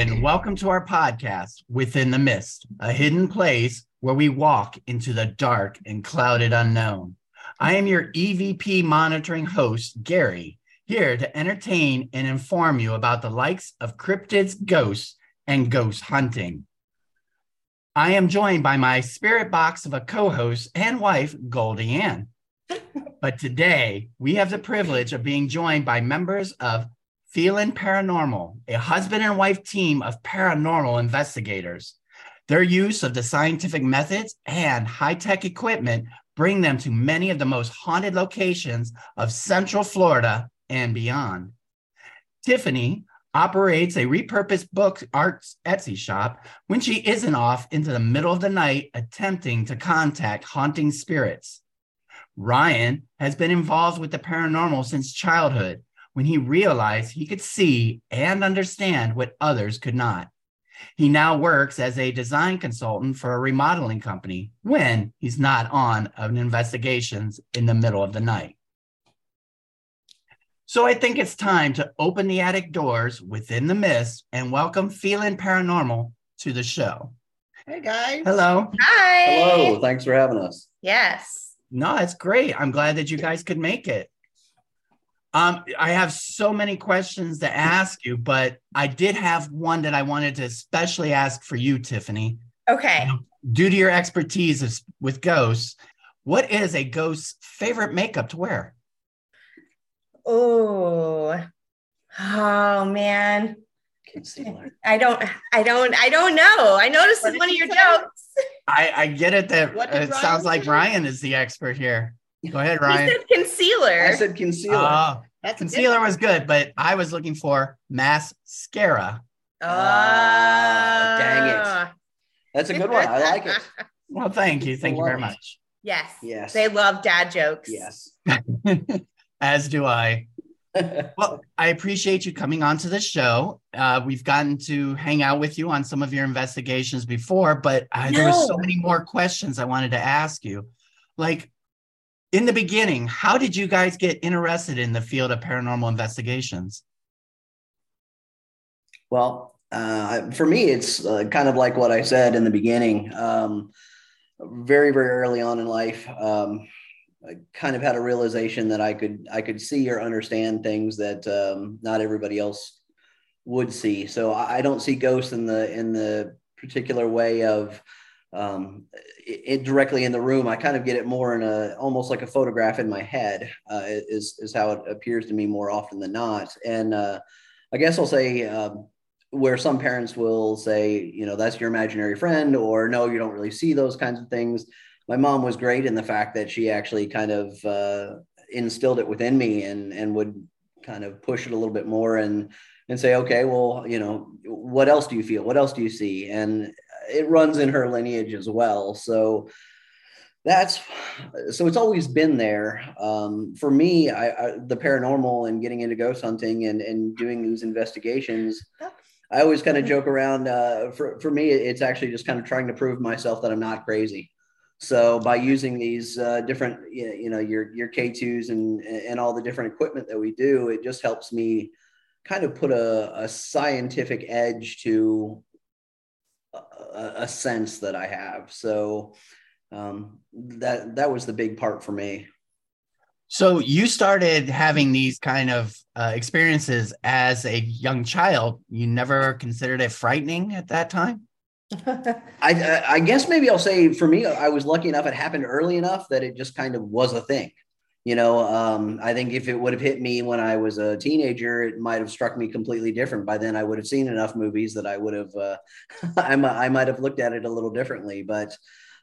And welcome to our podcast, Within the Mist, a hidden place where we walk into the dark and clouded unknown. I am your EVP monitoring host, Gary, here to entertain and inform you about the likes of cryptids, ghosts, and ghost hunting. I am joined by my spirit box of a co host and wife, GoldieAnn. but today, we have the privilege of being joined by members of Phelan Paranormal, a husband and wife team of paranormal investigators. Their use of the scientific methods and high tech equipment bring them to many of the most haunted locations of Central Florida and beyond. Tiffany operates a repurposed book arts Etsy shop when she isn't off into the middle of the night attempting to contact haunting spirits. Ryan has been involved with the paranormal since childhood when he realized he could see and understand what others could not. He now works as a design consultant for a remodeling company when he's not on an investigations in the middle of the night. So I think it's time to open the attic doors within the mist and welcome Phelan Paranormal to the show. Hey guys. Hello. Hi. Hello. Thanks for having us. Yes. No, it's great. I'm glad that you guys could make it. Um, I have so many questions to ask you, but I did have one that I wanted to especially ask for you, Tiffany. Okay. You due to your expertise with ghosts, what is a ghost's favorite makeup to wear? Oh, oh man. Concealer. I don't, I don't, I don't know. I noticed What it's one of your say? jokes. I, I get it that What it Ryan sounds like? Ryan is the expert here. Go ahead, You Ryan. said concealer. I said concealer. Oh, That's a concealer was good, but I was looking for mascara. oh, Ah, dang it. That's a good one. I like it. Well, thank you. Thank you very much. Yes. Yes. They love dad jokes. Yes. As do I. Well, I appreciate you coming on to the show. Uh, we've gotten to hang out with you on some of your investigations before, but uh, there were so many more questions I wanted to ask you. Like in the beginning, how did you guys get interested in the field of paranormal investigations? Well, uh, for me, it's uh, kind of like what I said in the beginning. Um, very, very early on in life, um, I kind of had a realization that I could I could see or understand things that um, not everybody else would see. So I, I don't see ghosts in the in the particular way of um, it, it directly in the room. I kind of get it more in a almost like a photograph in my head uh, is is how it appears to me more often than not. And uh, I guess I'll say um, where some parents will say, you know, that's your imaginary friend, or no, you don't really see those kinds of things. My mom was great in the fact that she actually kind of uh, instilled it within me and and would kind of push it a little bit more and and say, okay, well, you know, what else do you feel? What else do you see? And it runs in her lineage as well. So that's so it's always been there um, for me I, I the paranormal and getting into ghost hunting and and doing these investigations i always kind of joke around uh, for, for me it's actually just kind of trying to prove myself that i'm not crazy so by using these uh, different you know your your k2s and and all the different equipment that we do it just helps me kind of put a, a scientific edge to a, a sense that i have so um, that that was the big part for me. So you started having these kind of uh, experiences as a young child. You never considered it frightening at that time? I, I I guess maybe I'll say for me, I was lucky enough. It happened early enough that it just kind of was a thing. You know, um, I think if it would have hit me when I was a teenager, it might have struck me completely different. By then, I would have seen enough movies that I would have, uh, I, might, I might have looked at it a little differently. But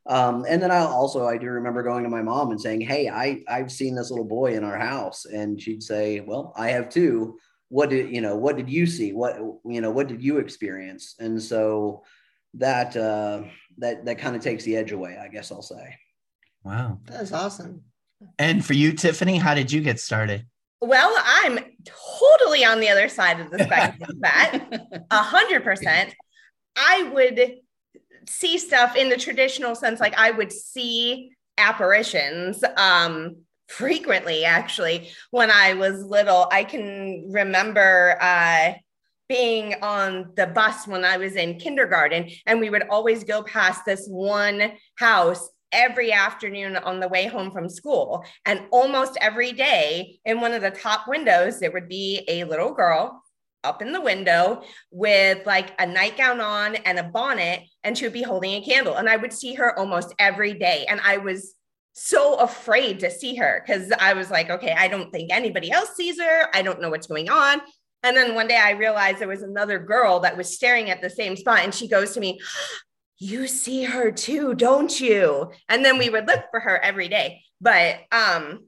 um, and then I also I do remember going to my mom and saying, "Hey, I I've seen this little boy in our house," and she'd say, "Well, I have too. What did you know? What did you see? What you know? What did you experience?" And so that uh, that that kind of takes the edge away, I guess I'll say. Wow. That's awesome. And for you, Tiffany, how did you get started? Well, I'm totally on the other side of the spectrum of that. A hundred percent. I would see stuff in the traditional sense, like I would see apparitions um frequently actually when I was little. I can remember uh being on the bus when I was in kindergarten, and we would always go past this one house every afternoon on the way home from school. And almost every day in one of the top windows, there would be a little girl up in the window with like a nightgown on and a bonnet, and she would be holding a candle. And I would see her almost every day. And I was so afraid to see her because I was like, okay, I don't think anybody else sees her. I don't know what's going on. And then one day I realized there was another girl that was staring at the same spot. And she goes to me, You see her too, don't you? And then we would look for her every day. But um,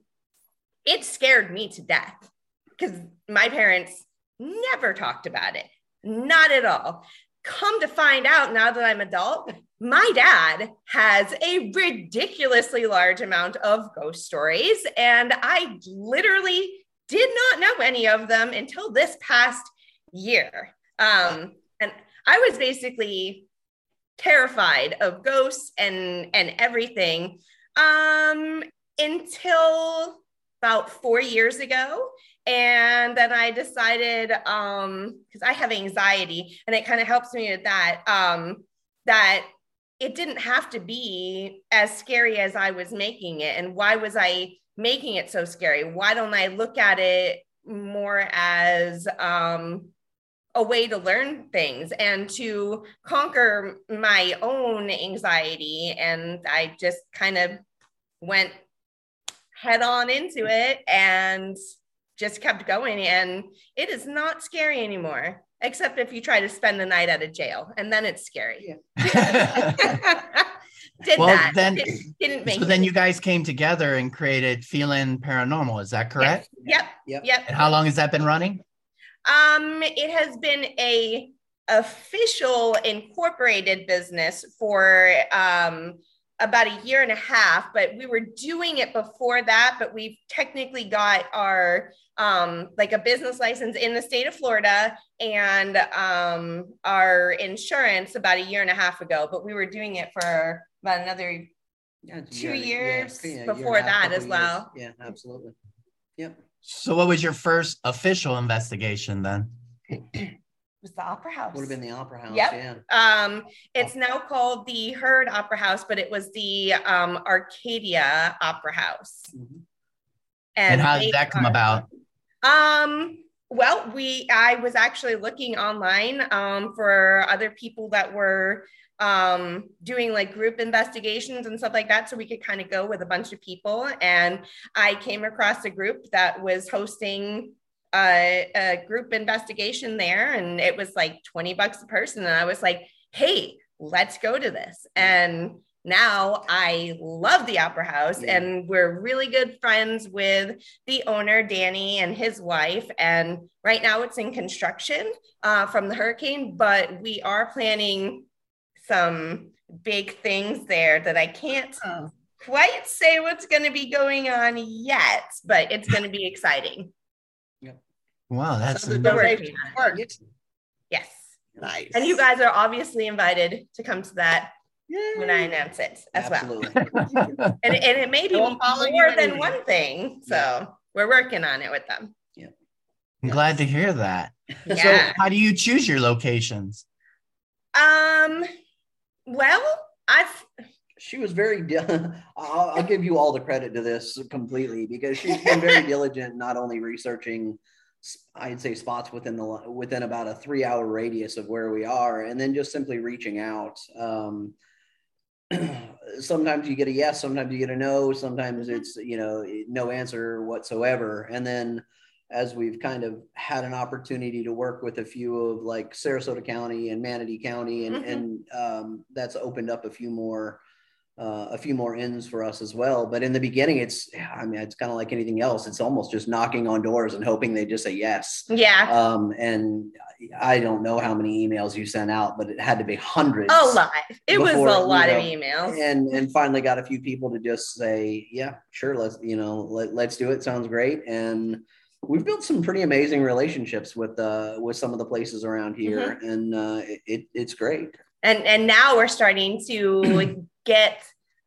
it scared me to death because my parents never talked about it, not at all. Come to find out now that I'm adult, my dad has a ridiculously large amount of ghost stories. And I literally did not know any of them until this past year. Um, and I was basically terrified of ghosts and and everything um, until about four years ago. And then I decided, um, because I have anxiety and it kind of helps me with that, um, that it didn't have to be as scary as I was making it. And why was I making it so scary? Why don't I look at it more as um, a way to learn things and to conquer my own anxiety? And I just kind of went head on into it and just kept going. And it is not scary anymore, except if you try to spend the night at a jail, and then it's scary. Yeah. did well, that. Then, didn't, didn't make so it. then you guys came together and created Phelan Paranormal. Is that correct? Yep. Yep. Yep. And how long has that been running? Um, it has been a official incorporated business for um about a year and a half, but we were doing it before that. But we've technically got our um, like a business license in the state of Florida and um, our insurance about a year and a half ago. But we were doing it for about another Yeah, two year- years yeah, year before half, that as well. years. Yeah, absolutely. Yep. So, what was your first official investigation then? it was the Opera House. Would have been the Opera House. Yep. Yeah. Um, it's now called the Heard Opera House, but it was the um, Arcadia Opera House. Mhm. And, how did that come are- about? Um, well, we I was actually looking online um, for other people that were um, doing like group investigations and stuff like that, so we could kind of go with a bunch of people. And I came across a group that was hosting a, a group investigation there, and it was like twenty bucks a person. And I was like, "Hey, let's go to this!" And now I love the Opera House, Yeah. and we're really good friends with the owner, Danny, and his wife. And right now it's in construction uh, from the hurricane, but we are planning some big things there that I can't Oh. quite say what's going to be going on yet, but it's going to be exciting. Wow, that's So the Don't worry. worked. Yes. Nice. And you guys are obviously invited to come to that when I announce it as well. Absolutely. And, and it may be We'll follow you more than anyway. one thing. So we're working on it with them. Yeah. I'm glad to hear that. So, how do you choose your locations? Um, well, I've she was very di- I'll, I'll give you all the credit to this completely because she's been very diligent not only researching i'd say spots within the within about a three hour radius of where we are and then just simply reaching out um, sometimes you get a yes sometimes you get a no sometimes it's you know no answer whatsoever and then as we've kind of had an opportunity to work with a few of like sarasota county and manatee county and, Mhm. and um, that's opened up a few more uh, a few more ins for us as well. But in the beginning, it's I mean it's kind of like anything else. It's almost just knocking on doors and hoping they just say yes. yeah, Um, and I don't know how many emails you sent out, but it had to be hundreds. a lot. It was Before, a you lot of emails. And and finally got a few people to just say, yeah, sure, let's you know let, let's do it. Sounds great. And we've built some pretty amazing relationships with uh with some of the places around here, Mm-hmm. and uh, it, it it's great. and and now we're starting to get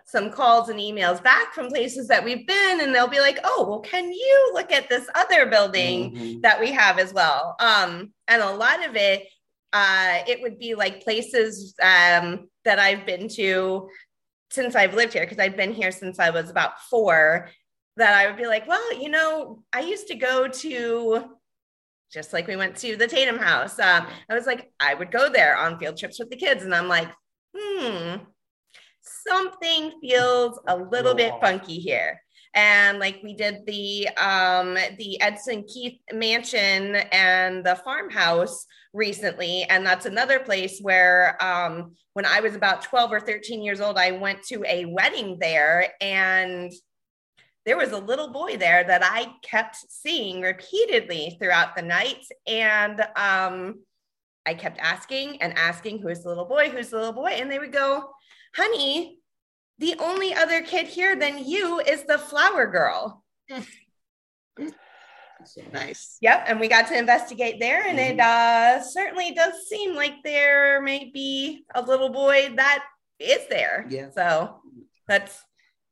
some calls and emails back from places that we've been, and they'll be like, "Oh, well, can you look at this other building Mhm. that we have as well?" Um, and a lot of it, uh, it would be like places um, that I've been to since I've lived here because I've been here since I was about four. That I would be like, well, you know, I used to go to just like we went to the Tatum house. Um, I was like, I would go there on field trips with the kids, and I'm like, hmm, something feels a little bit funky here. And like we did the um the Edson Keith mansion and the farmhouse recently, and that's another place where um when I was about 12 or 13 years old, I went to a wedding there and there was a little boy there that I kept seeing repeatedly throughout the night. And um, I kept asking and asking, Who's the little boy? Who's the little boy? And they would go, Honey, the only other kid here than you is the flower girl. Nice. Yep. And we got to investigate there. And it uh, certainly does seem like there may be a little boy that is there. Yeah. So that's,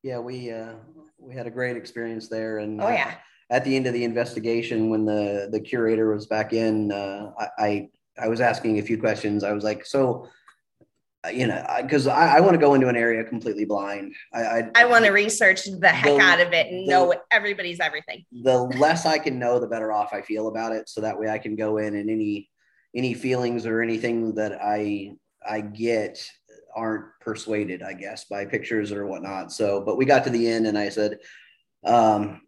yeah, we uh, we had a great experience there, and oh, yeah. at the end of the investigation, when the the curator was back in, uh, I, I I was asking a few questions. I was like, so. uh, You know, because I, I want to go into an area completely blind. I I, I want to research the heck The- out of it and the- know everybody's everything. the less I can know, the better off I feel about it. So that way I can go in and any any feelings or anything that I I get aren't persuaded, I guess, by pictures or whatnot. So, but we got to the end, and I said, um,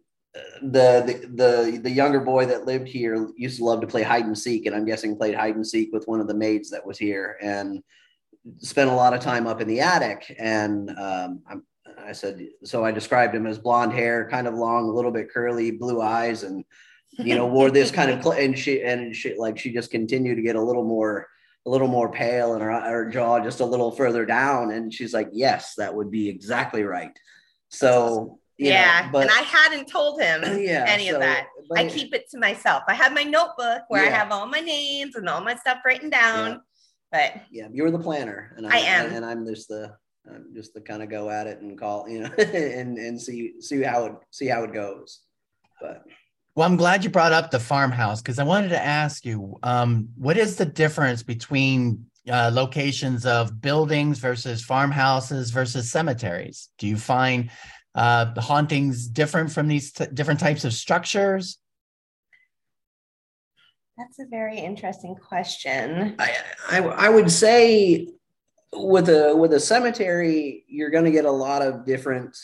the the the the younger boy that lived here used to love to play hide and seek, and I'm guessing played hide and seek with one of the maids that was here, and spent a lot of time up in the attic. And um, I'm, I said, so I described him as blonde hair, kind of long, a little bit curly, blue eyes, and you know wore this kind of cl- and she and she like she just continued to get a little more a little more pale and her, her jaw just a little further down and she's like yes that would be exactly right so you know, yeah. but and I hadn't told him yeah any so- of that. but I keep it to myself. I have my notebook where I have all my names and all my stuff written down. But yeah you're the planner and I am. and i'm just the I'm just the kind of go at it and call you know and and see see how it see how it goes but Well, I'm glad you brought up the farmhouse because I wanted to ask you, um, what is the difference between uh, locations of buildings versus farmhouses versus cemeteries? Do you find uh, the hauntings different from these t- different types of structures? that's a very interesting question. I, I I would say with a with a cemetery, you're going to get a lot of different.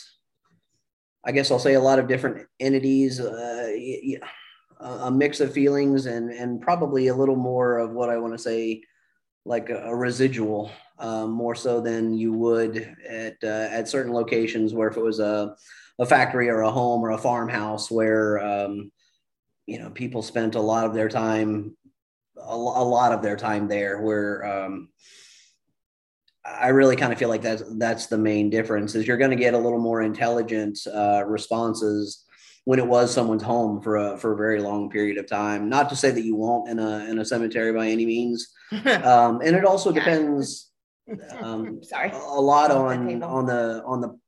I guess I'll say a lot of different entities, uh, a mix of feelings, and and probably a little more of what I want to say, like a, residual, um, more so than you would at uh, at certain locations where if it was a a factory or a home or a farmhouse where um, you know people spent a lot of their time a, a lot of their time there where um, I really kind of feel like that's that's the main difference is you're going to get a little more intelligent uh, responses when it was someone's home for a for a very long period of time. Not to say that you won't in a in a cemetery by any means, um, and it also Yeah. depends um, Sorry. a lot on on the on the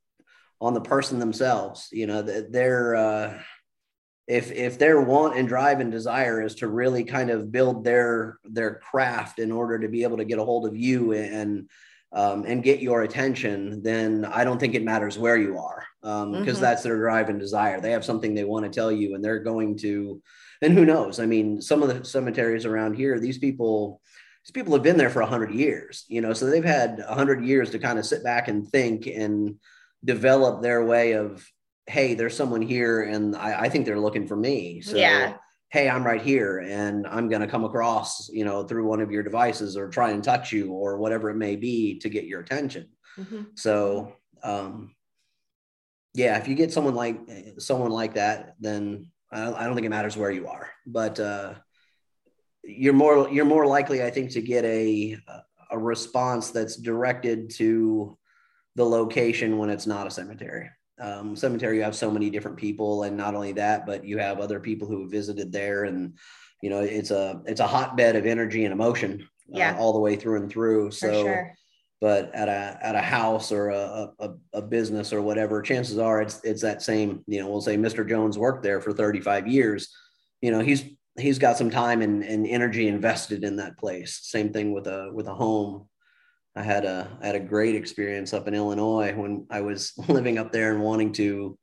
on the person themselves. You know, that they're uh, if if their want and drive and desire is to really kind of build their their craft in order to be able to get a hold of you and um, and get your attention, then I don't think it matters where you are because Mhm. that's their drive and desire. They have something they want to tell you, and they're going to. And who knows? I mean, some of the cemeteries around here, these people these people have been there for 100 years you know so they've had 100 years to kind of sit back and think and develop their way of hey there's someone here and i, I think they're looking for me so Yeah. Hey i'm right here and i'm going to come across you know through one of your devices or try and touch you or whatever it may be to get your attention. Mhm. so um yeah if you get someone like someone like that then i don't, I don't think it matters where you are. But uh you're more you're more likely i think to get a a response that's directed to the location when it's not a cemetery um, cemetery you have so many different people and not only that but you have other people who visited there and you know it's a it's a hotbed of energy and emotion uh, Yeah. all the way through and through so sure. but at a at a house or a, a, a business or whatever, chances are it's it's that same. You know, we'll say Mr. Jones worked there for 35 years. You know, he's he's got some time and, and energy invested in that place. Same thing with a with a home. I had a I had a great experience up in Illinois when I was living up there and wanting to.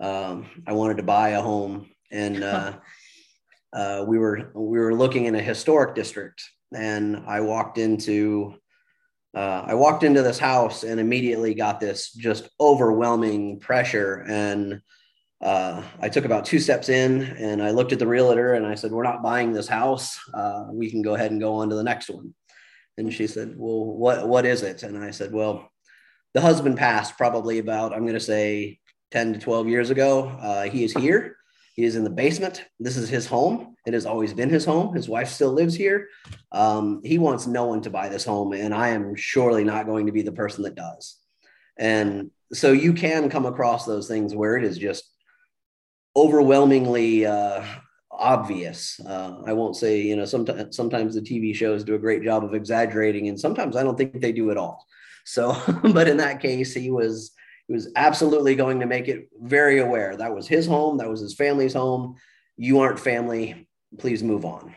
Um, I wanted to buy a home, and uh, uh, we were we were looking in a historic district, and I walked into uh, I walked into this house and immediately got this just overwhelming pressure. And uh, I took about two steps in and I looked at the realtor and I said, We're not buying this house. Uh, we can go ahead and go on to the next one. And she said, Well, what, what is it? And I said, Well, the husband passed probably about, I'm going to say 10 to 12 years ago. Uh, he is here. He is in the basement. This is his home. It has always been his home. His wife still lives here. Um, he wants no one to buy this home, and I am surely not going to be the person that does. And so you can come across those things where it is just overwhelmingly uh, obvious. Uh, I won't say, you know, sometimes sometimes the TV shows do a great job of exaggerating, and sometimes I don't think they do at all. So, but in that case, he was he was absolutely going to make it very aware that was his home, that was his family's home. You aren't family. Please move on.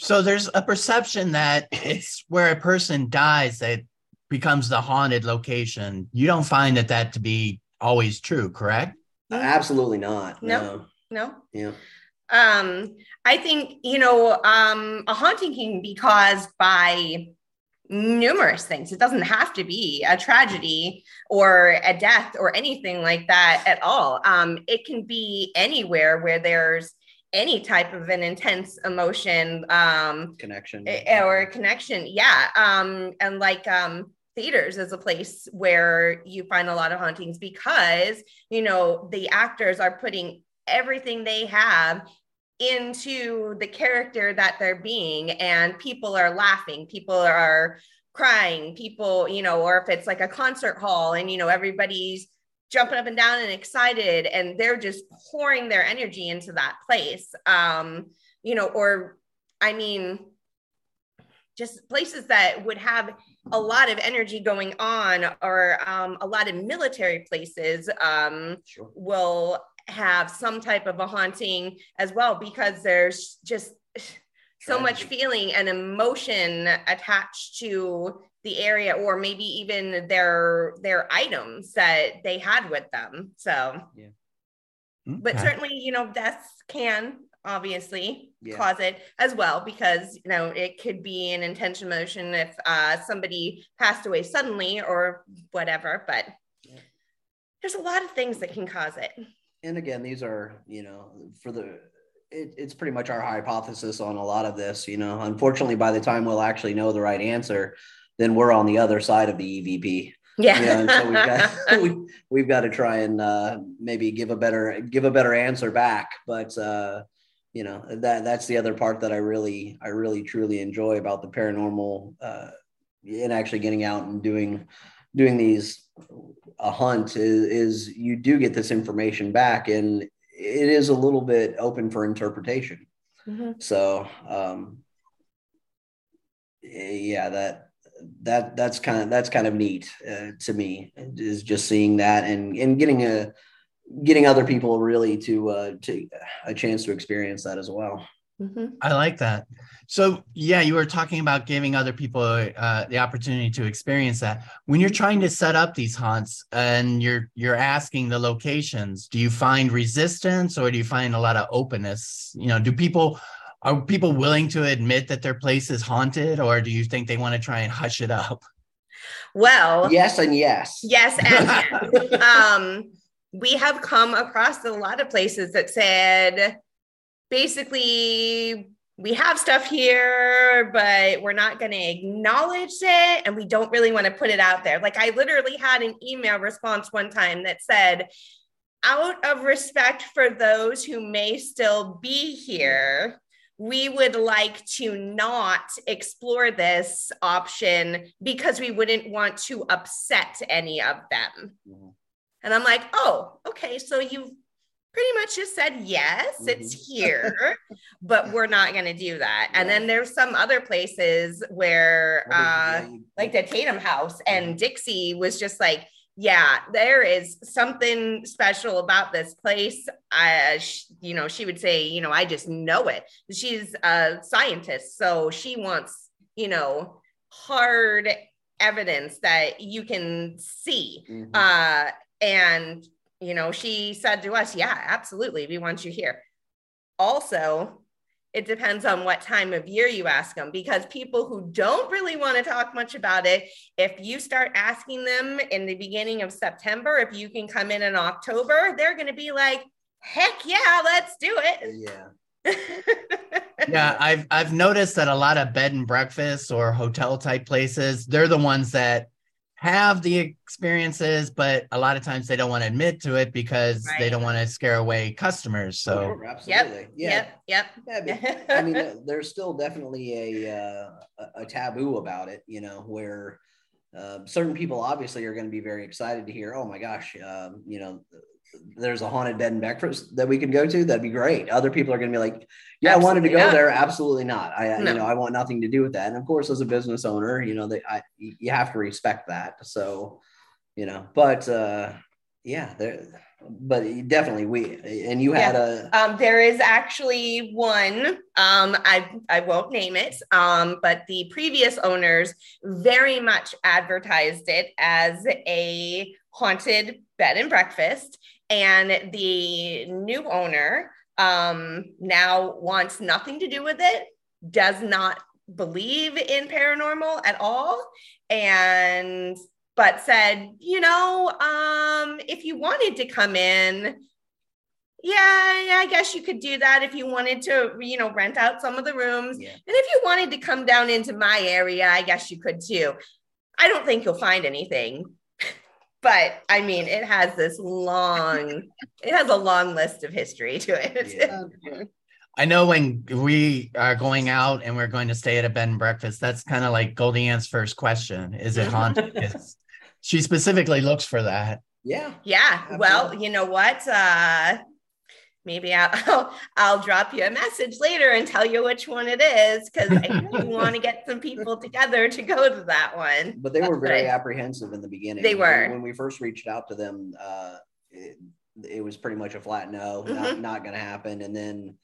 So there's a perception that it's where a person dies that becomes the haunted location. You don't find that that to be always true, correct? Absolutely not. No. No. No. Yeah. Um, I think, you know, um, a haunting can be caused by numerous things. It doesn't have to be a tragedy or a death or anything like that at all. Um, it can be anywhere where there's any type of an intense emotion um, connection eh, or connection. Yeah. Um, and like um, theaters is a place where you find a lot of hauntings because, you know, the actors are putting everything they have into the character that they're being and people are laughing people are crying people you know or if it's like a concert hall and you know everybody's jumping up and down and excited and they're just pouring their energy into that place um you know or i mean just places that would have a lot of energy going on or um, a lot of military places um, sure. will have some type of a haunting as well because there's just so much feeling and emotion attached to the area or maybe even their their items that they had with them so yeah okay. but certainly you know deaths can obviously yeah. cause it as well because you know it could be an intention motion if uh, somebody passed away suddenly or whatever but yeah. there's a lot of things that can cause it and again, these are, you know, for the, it, it's pretty much our hypothesis on a lot of this. You know, unfortunately, by the time we'll actually know the right answer, then we're on the other side of the EVP. Yeah. yeah and so we've got we, we've got to try and uh, maybe give a better give a better answer back. But uh, you know that that's the other part that I really I really truly enjoy about the paranormal uh, and actually getting out and doing doing these a hunt is, is you do get this information back and it is a little bit open for interpretation. Mm-hmm. So, um, yeah, that, that, that's kind of, that's kind of neat uh, to me is just seeing that and, and getting a, getting other people really to, uh, to a chance to experience that as well. Mm-hmm. I like that. So, yeah, you were talking about giving other people uh, the opportunity to experience that. When you're trying to set up these haunts and you're you're asking the locations, do you find resistance or do you find a lot of openness? You know, do people are people willing to admit that their place is haunted, or do you think they want to try and hush it up? Well, yes, and yes, yes, and yes. um, we have come across a lot of places that said basically we have stuff here, but we're not going to acknowledge it. And we don't really want to put it out there. Like, I literally had an email response one time that said, out of respect for those who may still be here, we would like to not explore this option because we wouldn't want to upset any of them. Mm-hmm. And I'm like, oh, okay. So you've pretty much just said, yes, it's here, but we're not going to do that. And then there's some other places where, uh, like the Tatum house, and Dixie was just like, yeah, there is something special about this place. I, you know, she would say, you know, I just know it. She's a scientist, so she wants, you know, hard evidence that you can see. Mhm. Uh, and you know, she said to us, "Yeah, absolutely, we want you here." Also, it depends on what time of year you ask them because people who don't really want to talk much about it, if you start asking them in the beginning of September if you can come in in October, they're going to be like, "Heck yeah, let's do it." yeah. Yeah, I've I've noticed that a lot of bed and breakfast or hotel type places, they're the ones that have the experiences, but a lot of times they don't want to admit to it because they don't want to scare away customers. So Sure, absolutely. Yeah. Yep. Yeah, Yep. but, I mean, there's still definitely a uh, a- a taboo about it, you know, where uh, certain people obviously are going to be very excited to hear, oh my gosh, um, you know, there's a haunted bed and breakfast that we can go to. That'd be great. Other people are going to be like, yeah, I wanted to go not. there. Absolutely not. I, No. you know, I want nothing to do with that. And of course, as a business owner, you know, they, I, you have to respect that. So, you know, but uh, yeah, there, but definitely we, and you had a, Um, there is actually one. Um, I I won't name it. Um, but the previous owners very much advertised it as a haunted bed and breakfast, and the new owner um, now wants nothing to do with it. Does not believe in paranormal at all, and but said, you know, um, if you wanted to come in, yeah, yeah, I guess you could do that if you wanted to, you know, rent out some of the rooms. yeah. And if you wanted to come down into my area, I guess you could too. I don't think you'll find anything. But I mean, it has this long, it has a long list of history to it. Yeah. I know when we are going out and we're going to stay at a bed and breakfast, that's kind of like GoldieAnn's first question. Is it haunted? It's- she specifically looks for that. Yeah. Yeah. Well, you know what? Uh, maybe I'll, I'll drop you a message later and tell you which one it is because I really want to get some people together to go to that one. But they were very I- apprehensive in the beginning. They When- were. When we first reached out to them, uh, it, it was pretty much a flat no, not, Mhm. not going to happen. And then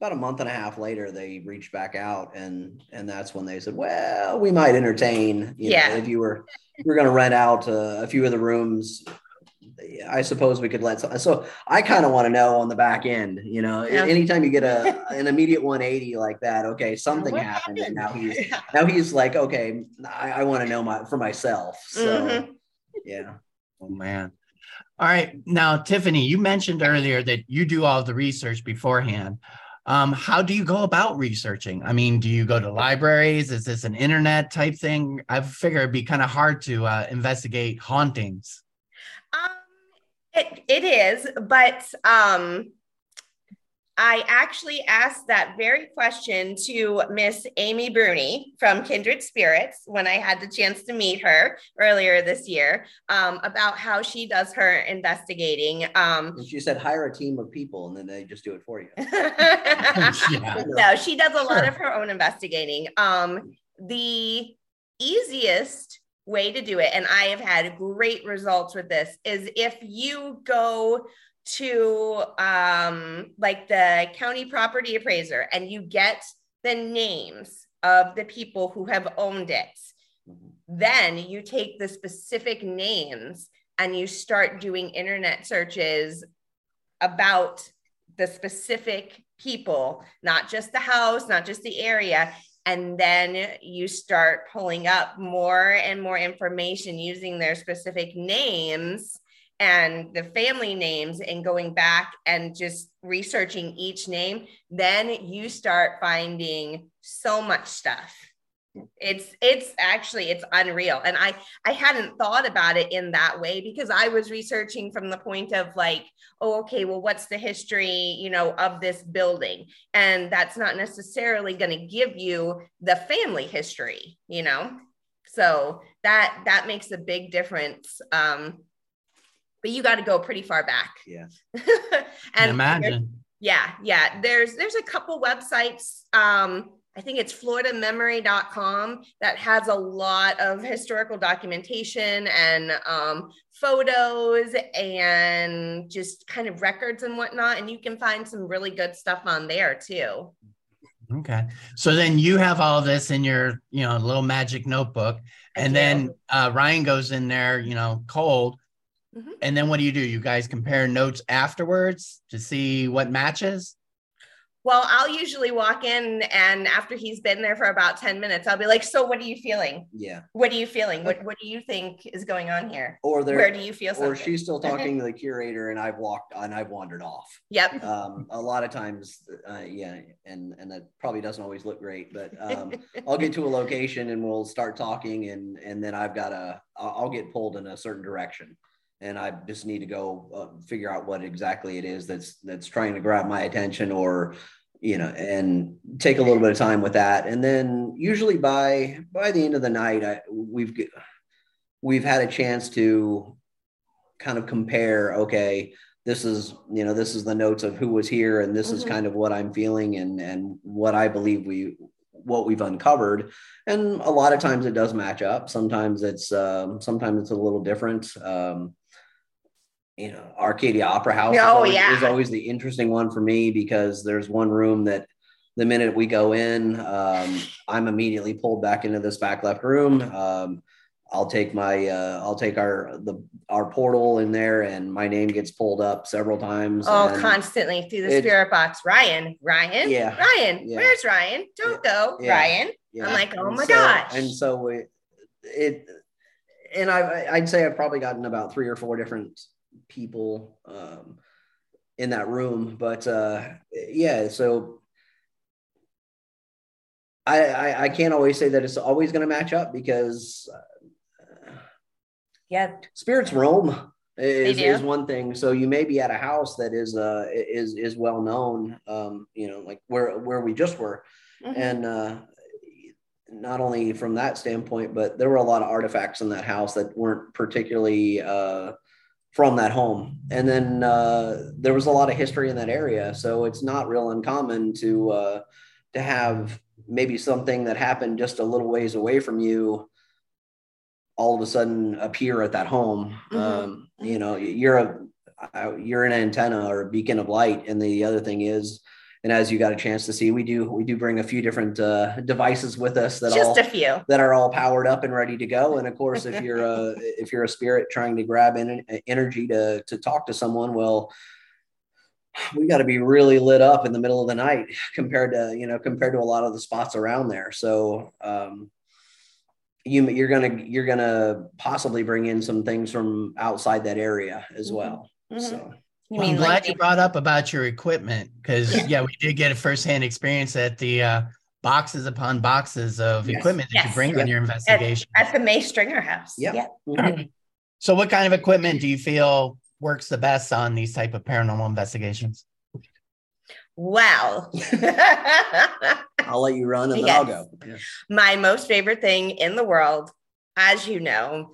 about a month and a half later, they reached back out, and and that's when they said, "Well, we might entertain. You Yeah. know, if you were you were going to rent out uh, a few of the rooms." I suppose we could let some. So I kind of want to know on the back end, you know, Yeah. anytime you get a an immediate 180 like that, okay, something What happened, and now happened? he's now he's like, okay, I, I want to know my for myself. So Mhm. yeah, Oh man. All right. Now, Tiffany, you mentioned earlier that you do all the research beforehand. Um, how do you go about researching? I mean, do you go to libraries? Is this an internet type thing? I figure it'd be kind of hard to uh, investigate hauntings. It, it is, but um, I actually asked that very question to Miss Amy Bruni from Kindred Spirits when I had the chance to meet her earlier this year um, about how she does her investigating. Um, and she said hire a team of people, and then they just do it for you. yeah. no, she does a lot Sure. of her own investigating. Um, the easiest way to do it, and I have had great results with this, is if you go to um, like the county property appraiser and you get the names of the people who have owned it. Mhm. Then you take the specific names and you start doing internet searches about the specific people, not just the house, not just the area. And then you start pulling up more and more information using their specific names and the family names and going back and just researching each name. Then you start finding so much stuff. It's it's actually it's unreal. And I I hadn't thought about it in that way because I was researching from the point of like, oh, okay, well, what's the history, you know, of this building? And that's not necessarily going to give you the family history, you know. So that that makes a big difference. Um, but you got to go pretty far back. Yeah. and imagine. Yeah, yeah. There's there's a couple websites. Um, I think it's floridamemory.com that has a lot of historical documentation and um, photos and just kind of records and whatnot. And you can find some really good stuff on there too. Okay. So then you have all this in your, you know, little magic notebook. And then uh, Ryan goes in there, you know, cold. Mm-hmm. And then what do you do? You guys compare notes afterwards to see what matches? Well, I'll usually walk in and after he's been there for about 10 minutes, I'll be like, So what are you feeling? Yeah. What are you feeling? What what do you think is going on here? Or there, where do you feel something? Or she's still talking to the curator and I've walked and I've wandered off. Yep. Um, a lot of times, uh, yeah, and and that probably doesn't always look great, but um, I'll get to a location and we'll start talking and and then I've got a I'll get pulled in a certain direction and I just need to go uh, figure out what exactly it is that's that's trying to grab my attention or you know, and take a little bit of time with that. And then usually by by the end of the night, I, we've we've had a chance to kind of compare. Okay, this is you know this is the notes of who was here, and this mm-hmm. is kind of what I'm feeling and and what I believe we what we've uncovered. And a lot of times it does match up. Sometimes it's um, sometimes it's a little different. Um, you know, Arcadia Opera House oh, is, always, yeah. is always the interesting one for me because there's one room that the minute we go in, um, I'm immediately pulled back into this back left room. Um, I'll take my uh, I'll take our the our portal in there and my name gets pulled up several times. Oh, constantly through the spirit box. Ryan, Ryan, yeah, Ryan, yeah. where's Ryan? Don't yeah. go, yeah. Ryan. I'm like, oh my so, gosh. And so it, it and I I'd say I've probably gotten about three or four different people um, in that room. But uh, yeah, so I, I, I can't always say that it's always going to match up because uh, yeah, spirits roam is, is one thing. So you may be at a house that is uh is is well known, um, you know, like where where we just were, mm-hmm. and uh, not only from that standpoint, but there were a lot of artifacts in that house that weren't particularly uh, from that home. And then uh, there was a lot of history in that area, so it's not real uncommon to uh, to have maybe something that happened just a little ways away from you all of a sudden appear at that home. Mm-hmm. Um, you know, you're a you're an antenna or a beacon of light, and the other thing is and as you got a chance to see, we do we do bring a few different uh, devices with us that just all, a few that are all powered up and ready to go. And of course, if you're a if you're a spirit trying to grab in, energy to to talk to someone, well, we got to be really lit up in the middle of the night compared to you know compared to a lot of the spots around there. So. Um, you, you're gonna you're gonna possibly bring in some things from outside that area as mm-hmm. well. Mm-hmm. So you well, I'm glad like you brought up about your equipment because yeah, we did get a firsthand experience at the uh, boxes upon boxes of yes. equipment that yes. you bring yep. on your investigation at, at the May Stringer House. Yep. Yeah. Mm-hmm. So, what kind of equipment do you feel works the best on these type of paranormal investigations? Well, I'll let you run and then. I'll go. Yeah. My most favorite thing in the world, as you know,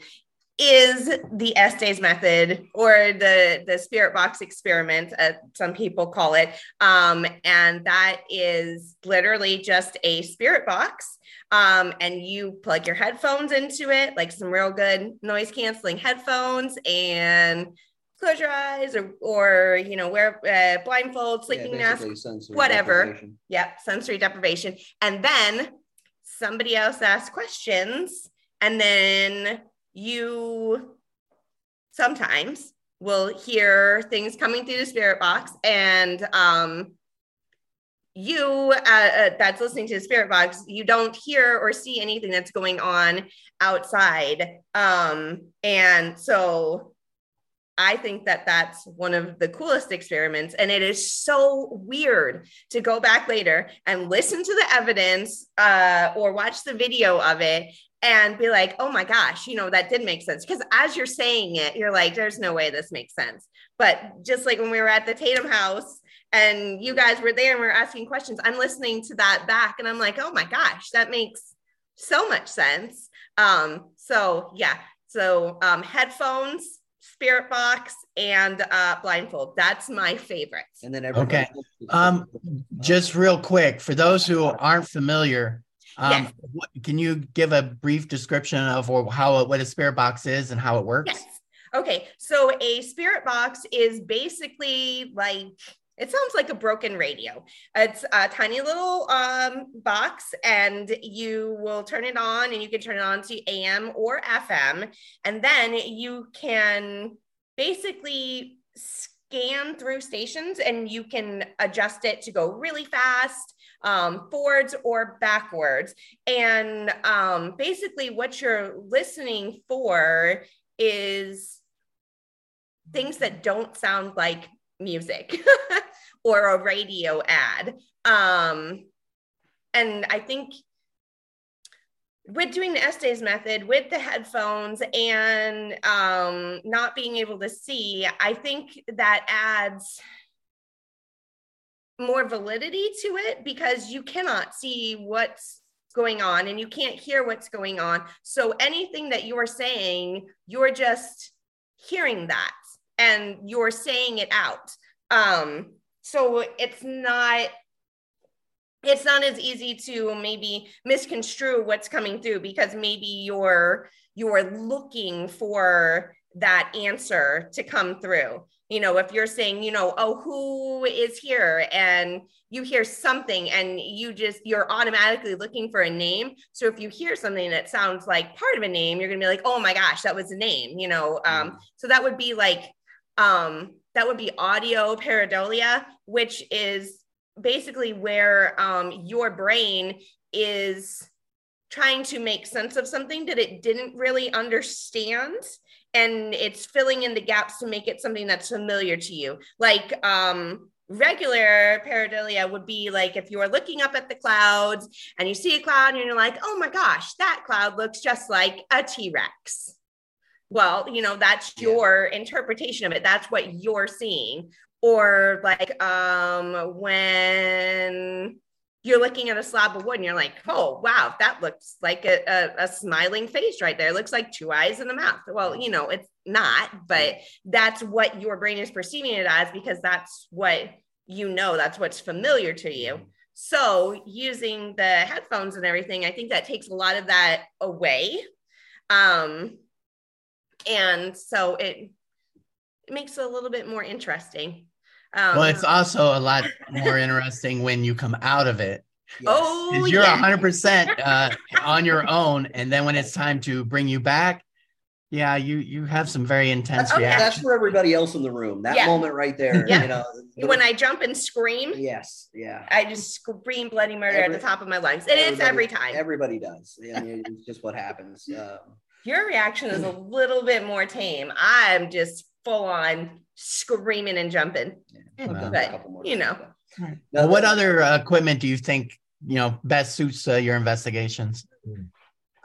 is the Estes method or the the spirit box experiment, uh, some people call it, um, and that is literally just a spirit box. Um, and you plug your headphones into it, like some real good noise canceling headphones, and close your eyes or or you know wear uh, blindfold, sleeping yeah, mask, whatever. Yep, sensory deprivation, and then somebody else asks questions, and then you sometimes will hear things coming through the spirit box and um, you uh, uh, that's listening to the spirit box you don't hear or see anything that's going on outside. Um, and so i think that that's one of the coolest experiments. And it is so weird to go back later and listen to the evidence uh, or watch the video of it and be like, oh my gosh, you know, that did make sense. Because as you're saying it, you're like, there's no way this makes sense. But just like when we were at the Tatum house and you guys were there and we are asking questions, I'm listening to that back and I'm like, oh my gosh, that makes so much sense. Um, so yeah, so um, headphones, spirit box, and uh, blindfold. That's my favorite And then Okay. Um, Just real quick, for those who aren't familiar, um, Yes. what, can you give a brief description of or how what a spirit box is and how it works? Yes. Okay. So a spirit box is basically like it sounds like a broken radio. It's a tiny little um, box, and you will turn it on, and you can turn it on to AM or FM, and then you can basically scan through stations, and you can adjust it to go really fast, um, forwards or backwards. And um, basically, what you're listening for is things that don't sound like music or a radio ad. Um, and I think with doing the Estes method with the headphones and um, not being able to see, I think that adds more validity to it because you cannot see what's going on and you can't hear what's going on. So anything that you're saying, you're just hearing that and you're saying it out. Um, so it's not it's not as easy to maybe misconstrue what's coming through because maybe you're you're looking for that answer to come through you know if you're saying you know oh who is here? and you hear something and you just you're automatically looking for a name. So if you hear something that sounds like part of a name you're gonna be like oh my gosh that was a name you know um so that would be like um that would be audio pareidolia which is basically where um your brain is trying to make sense of something that it didn't really understand and it's filling in the gaps to make it something that's familiar to you. Like um regular pareidolia would be like if you are looking up at the clouds and you see a cloud and you're like oh my gosh that cloud looks just like a t-rex. Well you know that's Yeah. your interpretation of it. That's what you're seeing. Or like um when you're looking at a slab of wood and you're like, oh wow, that looks like a, a, a smiling face right there. It looks like two eyes and a mouth. Well, you know, it's not, but that's what your brain is perceiving it as because that's what you know, that's what's familiar to you. So using the headphones and everything, I think that takes a lot of that away. Um, and so it, it makes it a little bit more interesting. Um, Well, it's also a lot more interesting when you come out of it. oh, Because you're yeah. 100% uh, on your own. And then when it's time to bring you back, yeah, you you have some very intense Oh, yeah. reactions. That's for everybody else in the room. That Yeah. moment right there. Yeah. You know. when I jump and scream, Yes. Yeah. I just scream bloody murder Every- at the top of my lungs. And it's every time. Everybody does. I mean, it's just what happens. Um, Your reaction is a little bit more tame. I'm just full on screaming and jumping. I've But, more you know. but- Well, No, what other uh, equipment do you think you know best suits uh, your investigations?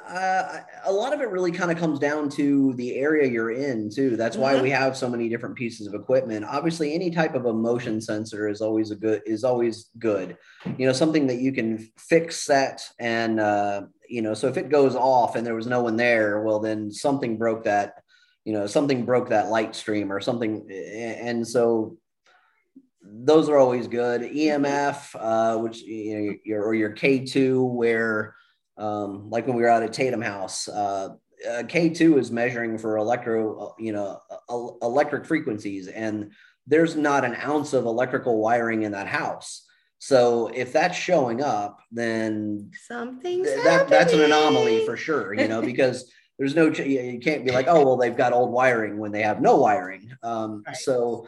Uh, a lot of it really kind of comes down to the area you're in too. That's why Mhm. we have so many different pieces of equipment. Obviously, any type of a motion sensor is always a good is always good. You know, something that you can fix, set, and uh, you know, so if it goes off and there was no one there, well, then something broke that. You know, something broke that light stream or something, and so those are always good. EMF, uh, which you know, your or your K2, where um, like when we were out at Tatum House, uh, uh, K2 is measuring for electro, uh, you know, uh, electric frequencies, and there's not an ounce of electrical wiring in that house. So if that's showing up, then something th- that that's an anomaly for sure, you know, because there's no ch- you can't be like, oh well, they've got old wiring when they have no wiring. Um, Right. So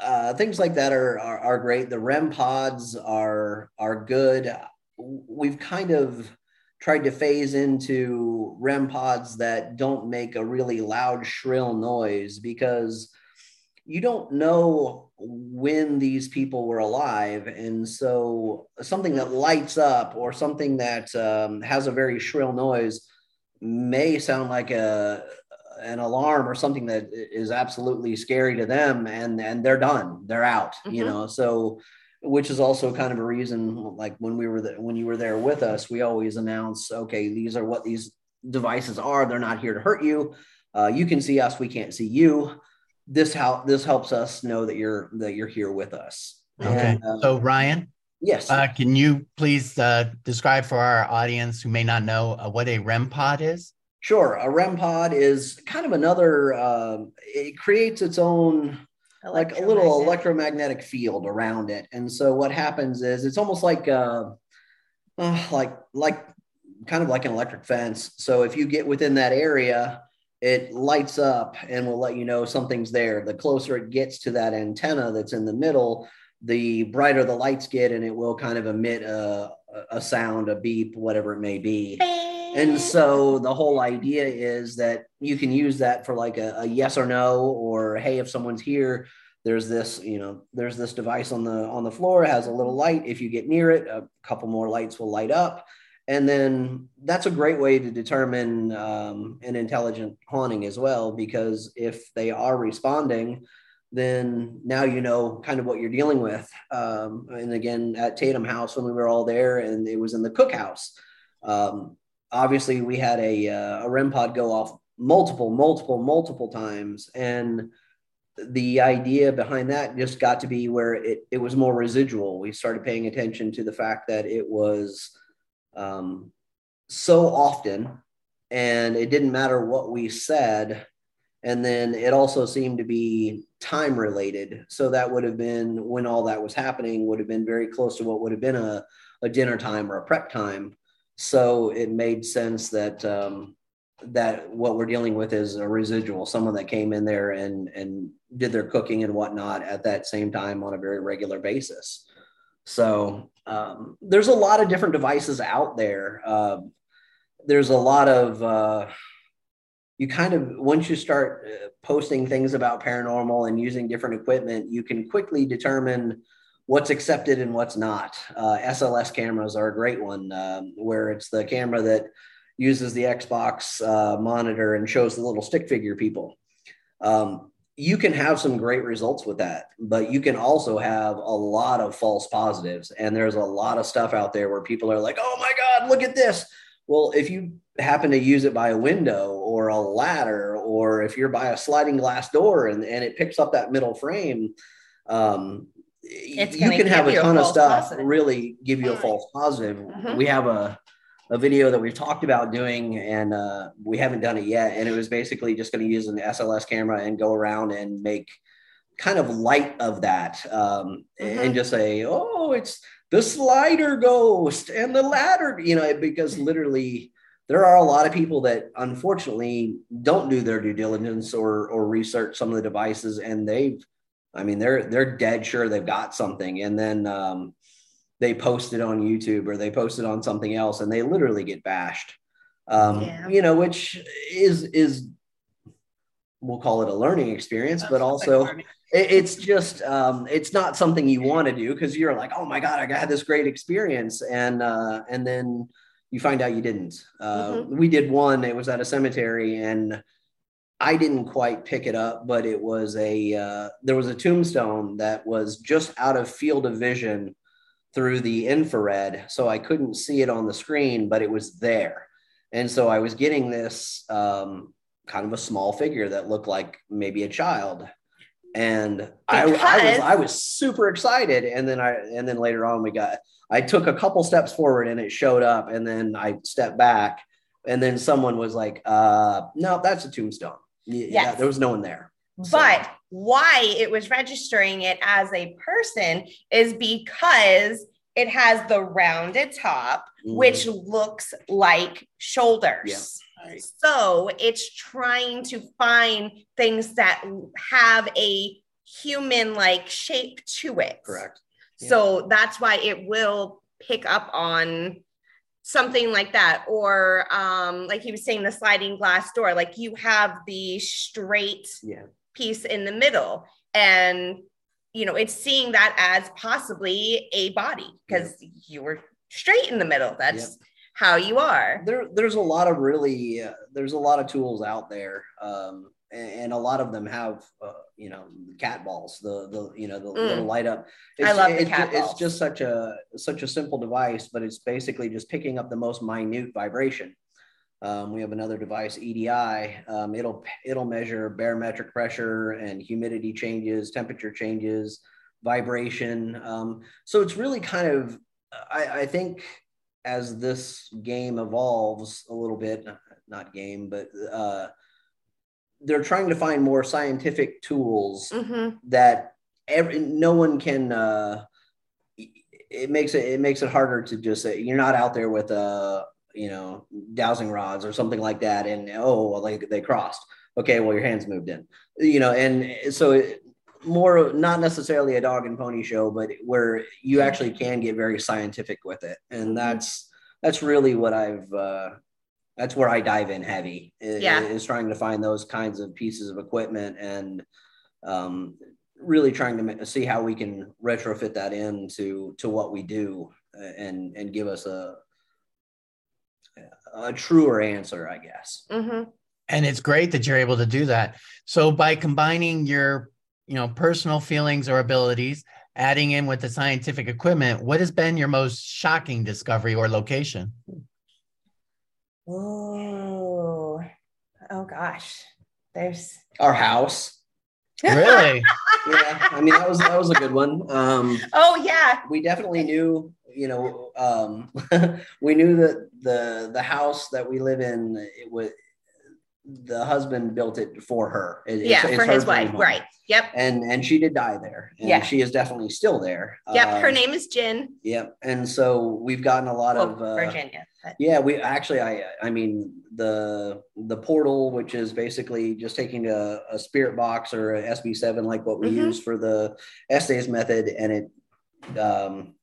uh, things like that are, are are great. The REM pods are are good. We've kind of tried to phase into REM pods that don't make a really loud, shrill noise because you don't know when these people were alive. And so something that lights up or something that um, has a very shrill noise may sound like a an alarm or something that is absolutely scary to them and and they're done they're out you Mhm. know so which is also kind of a reason like when we were there when you were there with us we always announce okay these are what these devices are they're not here to hurt you uh, you can see us, we can't see you. This how this helps us know that you're that you're here with us. Okay. And, um, so Ryan, yes, uh, can you please uh, describe for our audience who may not know uh, what a REM pod is? sure. A REM pod is kind of another. Um, it creates its own like a little electromagnetic field around it. And so what happens is it's almost like uh, uh, like like kind of like an electric fence. So if you get within that area, it lights up and will let you know something's there. The closer it gets to that antenna that's in the middle, the brighter the lights get, and it will kind of emit a, a sound, a beep, whatever it may be. And so the whole idea is that you can use that for like a, a, yes or no, or hey, if someone's here, there's this, you know, there's this device on the on the floor, it has a little light. If you get near it, a couple more lights will light up. And then that's a great way to determine um, an intelligent haunting as well, because if they are responding, then now you know kind of what you're dealing with. Um, and again, at Tatum House, when we were all there, and it was in the cookhouse. Um, obviously, we had a, uh, a REM pod go off multiple, multiple, multiple times. And the idea behind that just got to be where it, it was more residual. We started paying attention to the fact that it was um, so often, and it didn't matter what we said. And then it also seemed to be time related. So that would have been when all that was happening, would have been very close to what would have been a, a dinner time or a prep time. So it made sense that um, that what we're dealing with is a residual, someone that came in there and and did their cooking and whatnot at that same time on a very regular basis. So um, there's a lot of different devices out there. Uh, there's a lot of uh, you kind of once you start uh, posting things about paranormal and using different equipment, you can quickly determine what's accepted and what's not. Uh, SLS cameras are a great one, um, where it's the camera that uses the Xbox uh, monitor and shows the little stick figure people. Um, you can have some great results with that, but you can also have a lot of false positives. And there's a lot of stuff out there where people are like, oh my God, look at this. Well, if you happen to use it by a window or a ladder, or if you're by a sliding glass door and, and it picks up that middle frame, um, you can have a ton a of stuff positive. really give you a false positive. Mm-hmm. We have a a video that we've talked about doing and uh, we haven't done it yet and it was basically just going to use an sls camera and go around and make kind of light of that um, mm-hmm. and just say oh it's the slider ghost and the ladder you know because literally there are a lot of people that unfortunately don't do their due diligence or or research some of the devices and they've i mean they're they're dead sure they've got something and then um, they post it on YouTube or they post it on something else and they literally get bashed. Um, yeah. you know, which is is we'll call it a learning experience, That's but also it, it's just um, it's not something you want to do because you're like, oh my god, I had this great experience, and uh, and then you find out you didn't. Uh, mm-hmm. We did one; it was at a cemetery, and I didn't quite pick it up, but it was a uh, there was a tombstone that was just out of field of vision through the infrared. So I couldn't see it on the screen, but it was there. And so I was getting this um, kind of a small figure that looked like maybe a child. And I, I, was I was super excited. And then I and then later on we got I took a couple steps forward and it showed up. And then I stepped back. And then someone was like, uh, no, that's a tombstone. Yeah, yes. there was no one there. So. But why it was registering it as a person is because it has the rounded top, mm. which looks like shoulders. Yeah. Right. So it's trying to find things that have a human like shape to it. Correct. Yeah. So that's why it will pick up on something like that or um like he was saying the sliding glass door like you have the straight yeah piece in the middle and you know it's seeing that as possibly a body because yeah. you were straight in the middle that's. How you are there there's a lot of really uh, there's a lot of tools out there um, and, and, a lot of them have uh, you know cat balls the the you know the mm. little light up it's, i love the cat balls. it's just such a such a simple device but it's basically just picking up the most minute vibration Um, we have another device, EDI. Um, it'll it'll measure barometric pressure and humidity changes, temperature changes, vibration. Um, so it's really kind of, I, I, think, as this game evolves a little bit, not game, but uh, they're trying to find more scientific tools mm-hmm. that every no one can. Uh, it makes it it makes it harder to just say you're not out there with a you know dowsing rods or something like that, and oh like they crossed. Okay, well your hands moved in, you know, and so it, more not necessarily a dog and pony show, but where you actually can get very scientific with it, and mm-hmm. that's that's really what I've uh, that's where I dive in heavy. Is, yeah, is trying to find those kinds of pieces of equipment and um, really trying to see how we can retrofit that into to what we do uh, and and give us a a truer answer, I guess. Mm-hmm. And it's great that you're able to do that. So by combining your you know personal feelings or abilities adding in with the scientific equipment what has been your most shocking discovery or location? Oh oh gosh. There's our house. Really? Yeah. I mean that was that was a good one. Um oh yeah. we definitely knew you know um we knew that the the house that we live in it was the husband built it for her. It, yeah, it's, it's for his wife, right? Yep. And and she did die there. And yeah, she is definitely still there. Yep. Um, her name is Jen. Yep. And so we've gotten a lot well, of uh, Virginia. But. Yeah, we actually, I I mean the the portal, which is basically just taking a, a spirit box or a SB7 like what we mm-hmm. use for the Estes method, and it um,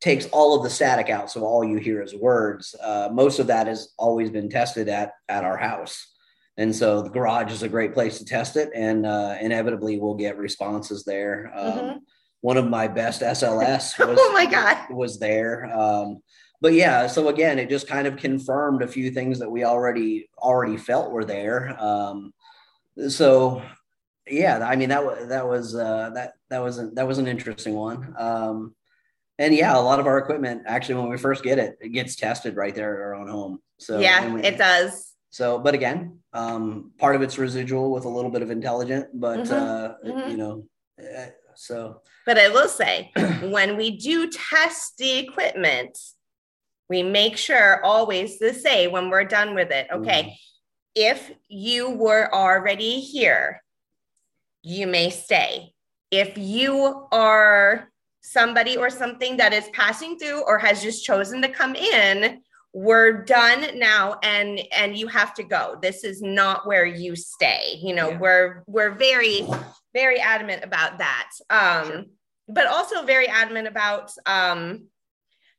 takes all of the static out, so all you hear is words. Uh, most of that has always been tested at at our house, and so the garage is a great place to test it, and uh, inevitably we'll get responses there. Um, mm-hmm. One of my best SLS was, oh my god was there. Um, but yeah, so again, it just kind of confirmed a few things that we already already felt were there. Um, so yeah, I mean that was that was uh, that that was an, that was an interesting one. Um, and yeah, a lot of our equipment actually, when we first get it, it gets tested right there at our own home. So yeah, we, it does. So, but again, um, part of it's residual with a little bit of intelligent, but mm-hmm. uh, mm-hmm. you know, uh, so. But I will say, when we do test the equipment, we make sure always to say when we're done with it, okay, mm. if you were already here, you may stay. If you are somebody or something that is passing through or has just chosen to come in we're done now and and you have to go this is not where you stay you know yeah. we're we're very very adamant about that um sure. but also very adamant about um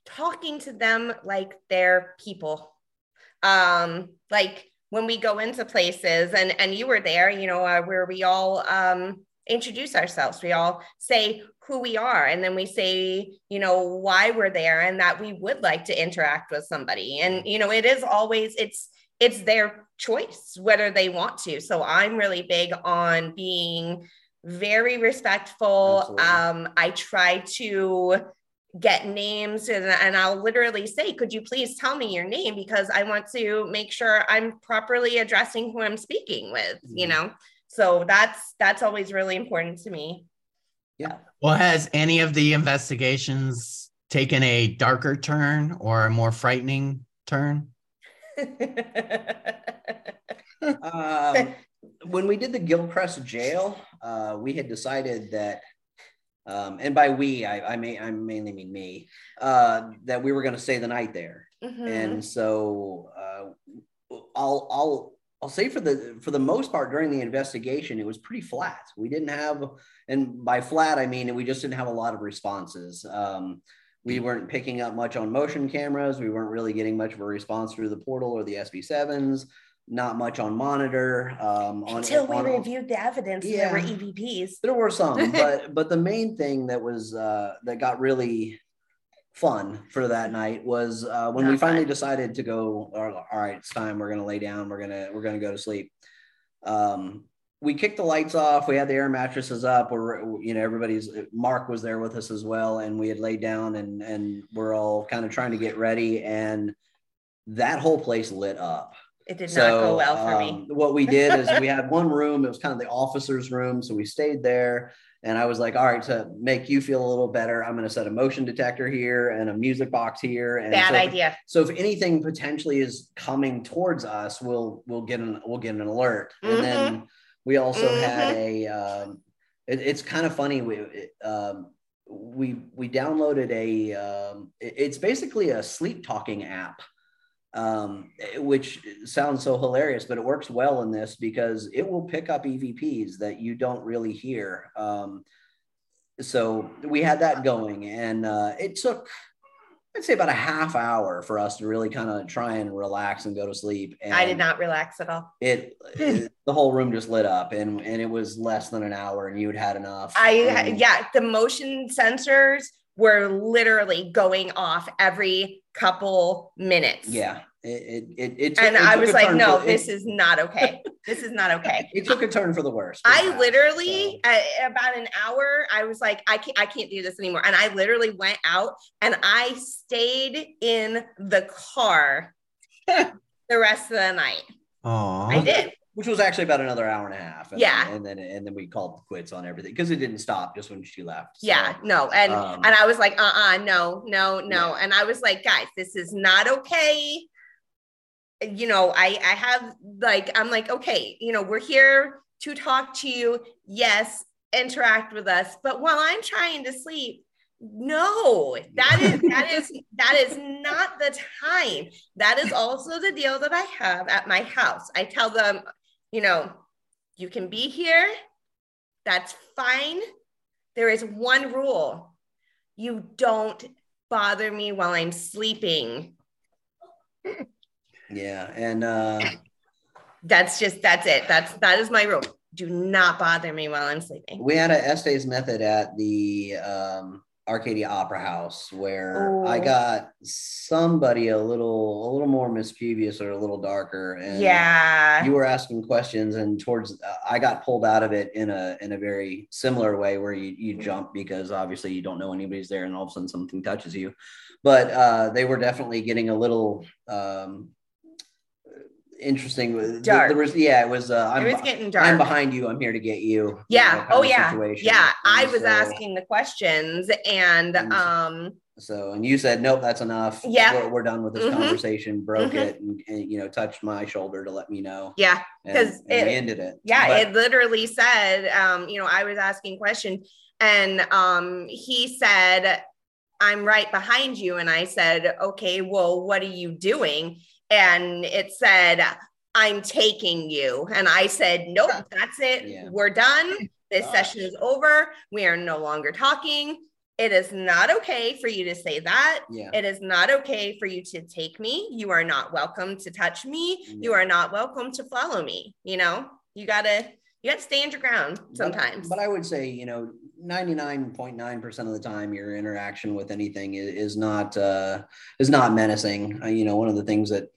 talking to them like they're people um like when we go into places and and you were there you know uh, where we all um introduce ourselves we all say who we are and then we say you know why we're there and that we would like to interact with somebody and you know it is always it's it's their choice whether they want to so i'm really big on being very respectful um i try to get names and, and I'll literally say, could you please tell me your name? Because I want to make sure I'm properly addressing who I'm speaking with, mm-hmm. you know? So that's, that's always really important to me. Yeah. Well, has any of the investigations taken a darker turn or a more frightening turn? um, when we did the Gilchrist jail, uh, we had decided that, um, and by we, I, I, may, I mainly mean me, uh, that we were going to stay the night there. Mm-hmm. And so uh, I'll, I'll, I'll say for the for the most part during the investigation, it was pretty flat. We didn't have, and by flat I mean we just didn't have a lot of responses. Um, we weren't picking up much on motion cameras. We weren't really getting much of a response through the portal or the SB7s. Not much on monitor. Um, on, Until we on, reviewed the evidence, yeah, there were EVPs. There were some, but but the main thing that was uh, that got really fun for that night was uh, when Not we finally fun. decided to go all right it's time we're gonna lay down we're gonna we're gonna go to sleep um, we kicked the lights off we had the air mattresses up we're you know everybody's mark was there with us as well and we had laid down and and we're all kind of trying to get ready and that whole place lit up. It did not go well for me. um, What we did is we had one room, it was kind of the officer's room. So we stayed there. And I was like, all right, to make you feel a little better, I'm going to set a motion detector here and a music box here. And Bad so, idea. So if anything potentially is coming towards us, we'll we'll get an we'll get an alert. Mhm. And then we also had Mm-hmm. a. Um, it, it's kind of funny. We it, um, we we downloaded a. Um, it- it's basically a sleep talking app um, which sounds so hilarious, but it works well in this because it will pick up EVPs that you don't really hear. Um, so we had that going, and uh, it took, I'd say, about a half hour for us to really kind of try and relax and go to sleep. And I did not relax at all. It, it- the whole room just lit up, and and it was less than an hour, and you had had enough. I And- yeah, the motion sensors were literally going off every couple minutes. yeah. It it it, it took- And it I was like, no, for- this it, is not okay. This is not okay. it took a turn for the worse. I fast, literally so. at about an hour, I was like, I can't, I can't do this anymore. And I literally went out and I stayed in the car the rest of the night. Aw. I did. Which was actually about another hour and a half. And Yeah. and then and then we called quits on everything because it didn't stop just when she left. So, Yeah, no. And um, and I was like, uh-uh, no, no, no. Yeah. And I was like, guys, this is not okay. You know, I I have like, I'm like, okay, you know, we're here to talk to you. Yes, interact with us. But while I'm trying to sleep, no, that is that is that is not the time. That is also the deal that I have at my house. I tell them, you know, you can be here. That's fine. There is one rule. You don't bother me while I'm sleeping. yeah, and uh, That's just that's it. That's that is my rule. Do not bother me while I'm sleeping. we had a Estes method at the um, Arcadia Opera House where I Oh. got somebody a little a little more mischievous or a little darker, and Yeah. you were asking questions and towards uh, i got pulled out of it in a in a very similar way where you you jump because obviously you don't know anybody's there and all of a sudden something touches you but uh they were definitely getting a little um interesting Dark. there was yeah it was uh i'm, it was getting dark. I'm behind you i'm here to get you you yeah. know, Oh yeah. situation. Yeah. I was so- asking the questions and And- um so and you said nope that's enough Yeah. we're, we're done with this Mhm. conversation broke Mhm. it and, and you know touched my shoulder to let me know yeah. because we it- ended it Yeah, But- it literally said, um, you know, I was asking questions and um, he said, I'm right behind you. And I said, okay, well, what are you doing? And it said, I'm taking you. And I said, nope, that's it. Yeah. We're done. This Gosh. session is over. We are no longer talking. It is not okay for you to say that. yeah It is not okay for you to take me. You are not welcome to touch me. You are not welcome to follow me. You know, you gotta you gotta stand your ground But- sometimes. But, I would say, you know, 99.9% of the time your interaction with anything is, is not uh is not menacing. Uh, you know, one of the things that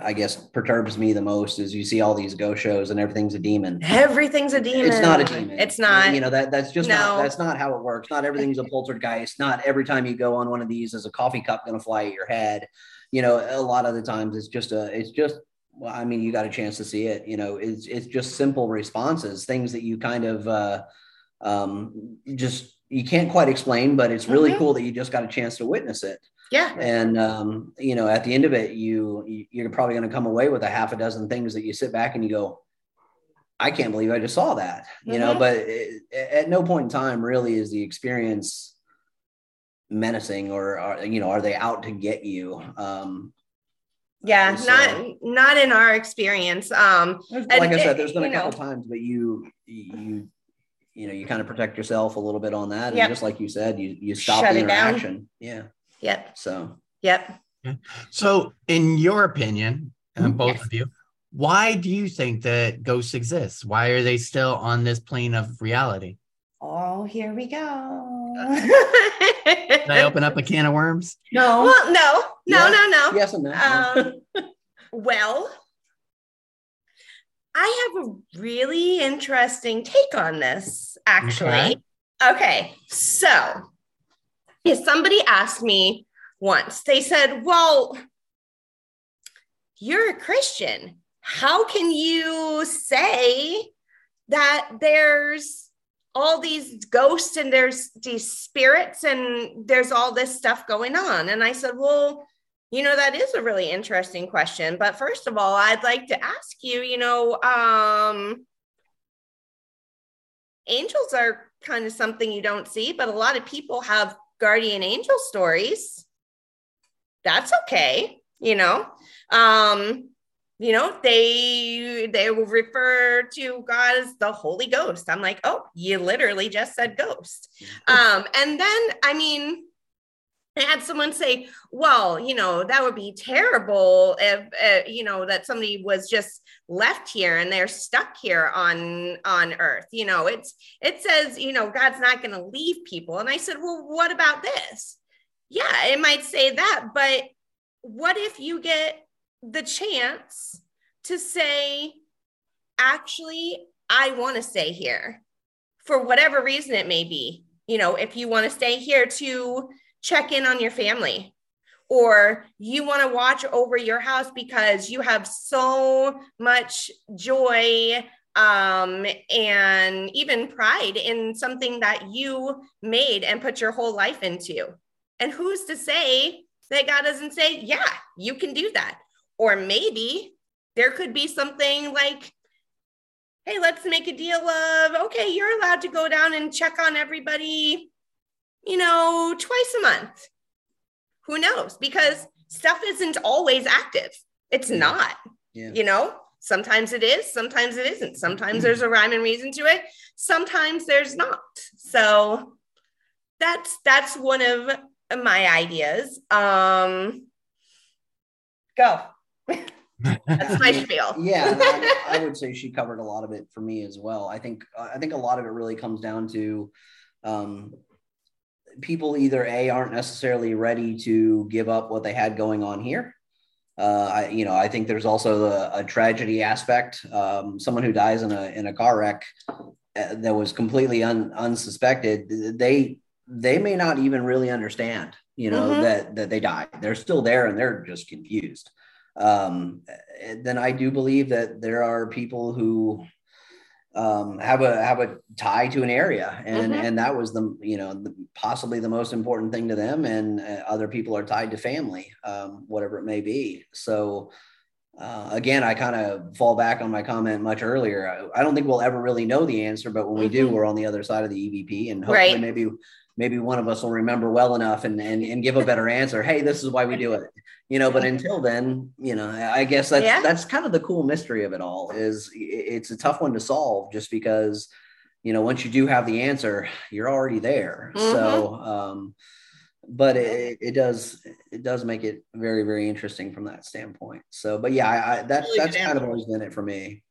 I guess perturbs me the most is you see all these ghost shows and everything's a demon. Everything's a demon. It's not a demon. It's not. You know that that's just No. not that's not how it works. Not everything's a poltergeist. Not every time you go on one of these is a coffee cup going to fly at your head. You know, a lot of the times it's just a it's just well, I mean, you got a chance to see it. You know, it's it's just simple responses, things that you kind of uh, um, just you can't quite explain, but it's really Mhm. cool that you just got a chance to witness it. yeah. And um, you know, at the end of it, you you- you're probably going to come away with a half a dozen things that you sit back and you go, I can't believe I just saw that. You know, Mhm. but it, at no point in time really is the experience menacing or are, you know are they out to get you um Yeah. So- not not in our experience. Um like i said there's been a couple know- times but you you you know you kind of protect yourself a little bit on that and just like you said you you stop Shut the interaction yeah yep. so Yep. So, in your opinion, uh, Mhm. both Yes. of you, why do you think that ghosts exist? Why are they still on this plane of reality? Oh, here we go. Can I open up a can of worms? no well, no, no, Yeah. no, no. yes and no Um, well, I have a really interesting take on this, actually. Okay. So, if somebody asked me once, they said, Well, you're a Christian. How can you say that there's all these ghosts and there's these spirits and there's all this stuff going on? And I said, Well, you know, that is a really interesting question. But first of all, I'd like to ask you, you know, um, angels are kind of something you don't see, but a lot of people have guardian angel stories. That's okay, you know. Um, you know, they they will refer to God as the Holy Ghost. I'm like, oh, you literally just said ghost. Um, and then I mean, I had someone say, well, you know, that would be terrible if, uh, you know, that somebody was just left here and they're stuck here on, on earth. You know, it's, it says, you know, God's not going to leave people. And I said, well, what about this? Yeah, it might say that, but what if you get the chance to say, actually, I want to stay here for whatever reason it may be. You know, if you want to stay here to check in on your family or you want to watch over your house because you have so much joy um, and even pride in something that you made and put your whole life into. And who's to say that God doesn't say, yeah, you can do that? Or maybe there could be something like, hey, let's make a deal of, okay, you're allowed to go down and check on everybody you know, twice a month. Who knows? Because stuff isn't always active. It's not. Yeah. You know, sometimes it is, sometimes it isn't. Sometimes mm-hmm. there's a rhyme and reason to it. Sometimes there's not. So that's that's one of my ideas. Um go. that's my spiel. yeah, I, I, would say she covered a lot of it for me as well. I think I think a lot of it really comes down to um, people either a aren't necessarily ready to give up what they had going on here. Uh, I, you know, I think there's also a, a tragedy aspect. Um, someone who dies in a in a car wreck uh, that was completely un, unsuspected. They they may not even really understand, you know, mm-hmm. that that they died. They're still there and they're just confused. Um, then I do believe that there are people who um, have a have a tie to an area, and mm-hmm. and that was the you know the, possibly the most important thing to them, and uh, other people are tied to family, um, whatever it may be. So. Uh, again, I kind of fall back on my comment much earlier. I, I, don't think we'll ever really know the answer, but when we mm-hmm. do, we're on the other side of the EVP, and hopefully, right. maybe maybe one of us will remember well enough and, and, and give a better answer. Hey, this is why we do it, you know, but until then, you know, I guess that's, yeah. that's kind of the cool mystery of it all is it's a tough one to solve just because, you know, once you do have the answer, you're already there. Mm-hmm. So, um, but it, it does, it does make it very, very interesting from that standpoint. So, but yeah, I, I that's, really that's kind of always been it for me.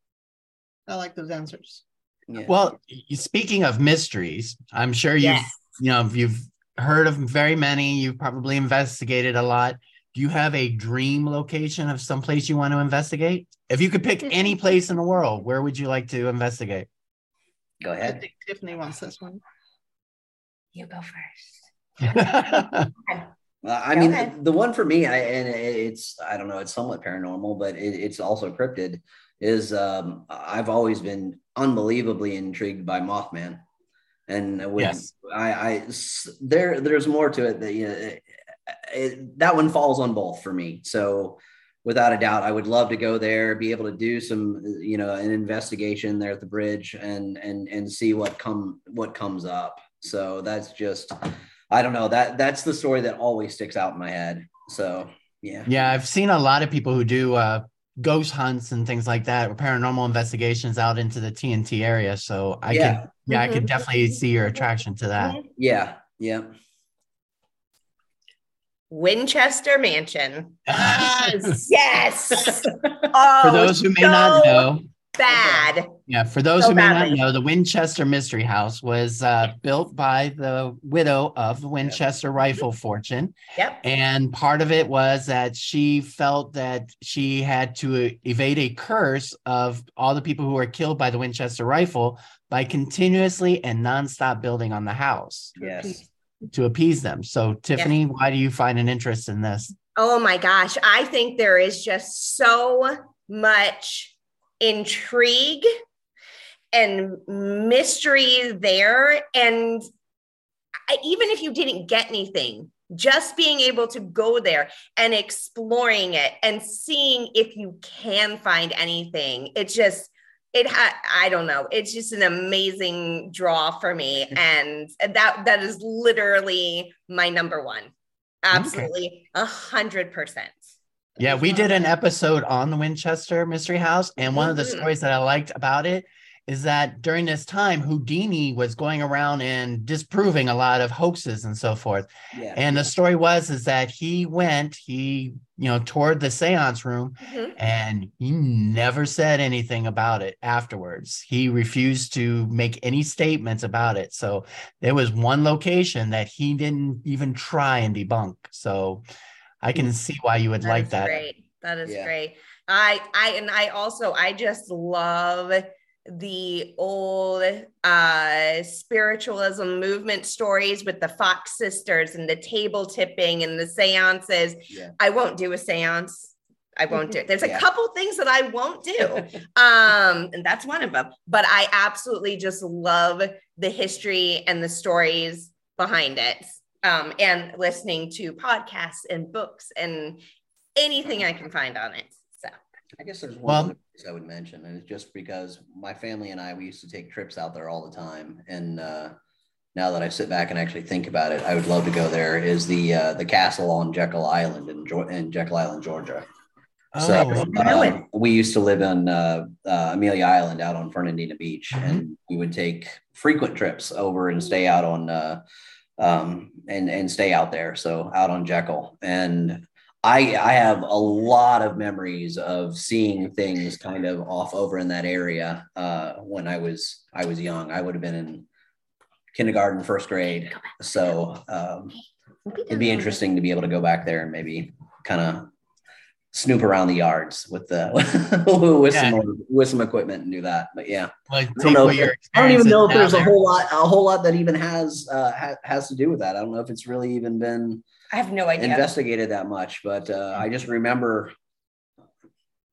I like those answers. Yeah. Well, speaking of mysteries, I'm sure you've yes you know, you've heard of very many, you've probably investigated a lot. Do you have a dream location of some place you want to investigate? If you could pick any place in the world, where would you like to investigate? Go ahead. I think Tiffany wants this one. You go first. well, I go mean, ahead. the one for me, I, and it's, I don't know, it's somewhat paranormal, but it, it's also cryptid, is um, I've always been unbelievably intrigued by Mothman and with, yes. I, I there there's more to it that you know, it, it, that one falls on both for me. So without a doubt, I would love to go there, be able to do some you know an investigation there at the bridge and and and see what come what comes up. So that's just I don't know that that's the story that always sticks out in my head. So yeah, yeah, I've seen a lot of people who do uh, ghost hunts and things like that, or paranormal investigations out into the TNT area. So I yeah. can, yeah, mm-hmm. I could definitely see your attraction to that. Yeah, yeah. Winchester Mansion. Yes. yes. Oh, For those who may so not know, bad. Yeah, for those so who may badly. not know, the Winchester Mystery House was uh, built by the widow of the Winchester yep. rifle fortune. Yep. And part of it was that she felt that she had to evade a curse of all the people who were killed by the Winchester rifle by continuously and nonstop building on the house. Yes. To appease them. So, Tiffany, yes. why do you find an interest in this? Oh my gosh. I think there is just so much intrigue and mystery there. And I, even if you didn't get anything, just being able to go there and exploring it and seeing if you can find anything, it just, it had i don't know. It's just an amazing draw for me. And that that is literally my number one. Absolutely a hundred percent. Yeah, we did an episode on the Winchester Mystery House, and one of the Mhm. stories that I liked about it is that during this time, Houdini was going around and disproving a lot of hoaxes and so forth. Yeah. And the story was is that he went, he you know toured the séance room, Mhm. and he never said anything about it afterwards. He refused to make any statements about it. So there was one location that he didn't even try and debunk. So I can see why you would That like that. Great. That is Yeah. great. I I and I also I just love the old uh spiritualism movement stories with the Fox sisters and the table tipping and the seances. Yeah. I won't do a seance. I won't do it. There's a Yeah. couple things that I won't do. um and that's one of them but i absolutely just love the history and the stories behind it um and listening to podcasts and books and anything i can find on it so I guess there's one Well- other place I would mention, and it's just because my family and I we used to take trips out there all the time, and uh, now that I sit back and actually think about it, I would love to go there. Is the uh, the castle on Jekyll Island in, in Jekyll Island, Georgia? So Oh, know it. um, we used to live on uh, uh, Amelia Island out on Fernandina Beach, Mhm. and we would take frequent trips over and stay out on uh, um, and and stay out there. So out on Jekyll, and I I have a lot of memories of seeing things kind of off over in that area uh, when I was I was young. I would have been in kindergarten, first grade. So um, it'd be interesting to be able to go back there and maybe kind of snoop around the yards with the with Yeah. some with some equipment and do that. But yeah, Like, I don't know. if- I don't even know if experiences there's a whole lot a whole lot that even has uh, ha- has to do with that. I don't know if it's really even been i have no idea investigated that much, but uh, I just remember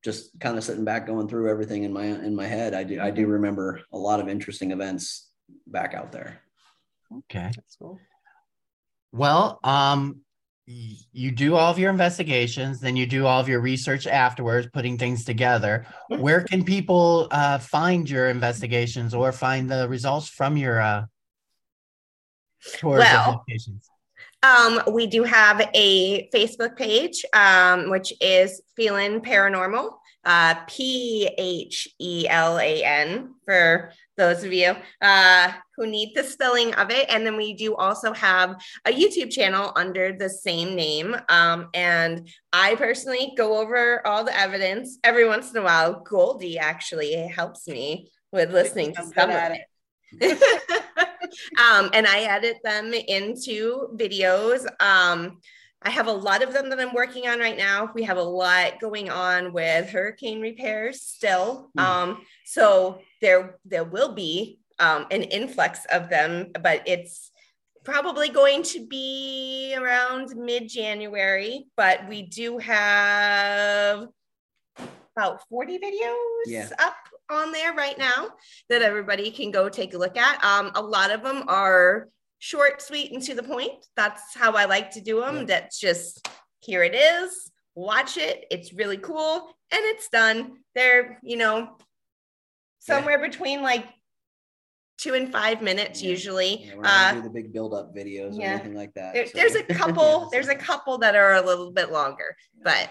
just kind of sitting back going through everything in my in my head. I do I do remember a lot of interesting events back out there. there. Okay. That's cool. Well, um, you do all of your investigations, then you do all of your research afterwards, putting things together. Where can people uh, find your investigations or find the results from your uh, tours Well, of locations? Um, we do have a Facebook page, um, which is Phelan Paranormal, uh, P H E L A N for those of you uh, who need the spelling of it. And then we do also have a YouTube channel under the same name. Um, and I personally go over all the evidence every once in a while. Goldie actually helps me with listening to some of it. um, and I edit them into videos. Um, I have a lot of them that I'm working on right now. We have a lot going on with hurricane repairs still. Hmm. Um, so there there will be um, an influx of them, but it's probably going to be around mid-January. But we do have about 40 videos Yeah. up on there right now that everybody can go take a look at. Um, a lot of them are short, sweet, and to the point. That's how I like to do them. Yeah. That's just here it is. Watch it. It's really cool, and it's done. They're you know somewhere between like two and five minutes Yeah. usually. Yeah, we're not Uh, do the big build up videos or anything like that. there- so- there's a couple. There's a couple that are a little bit longer, but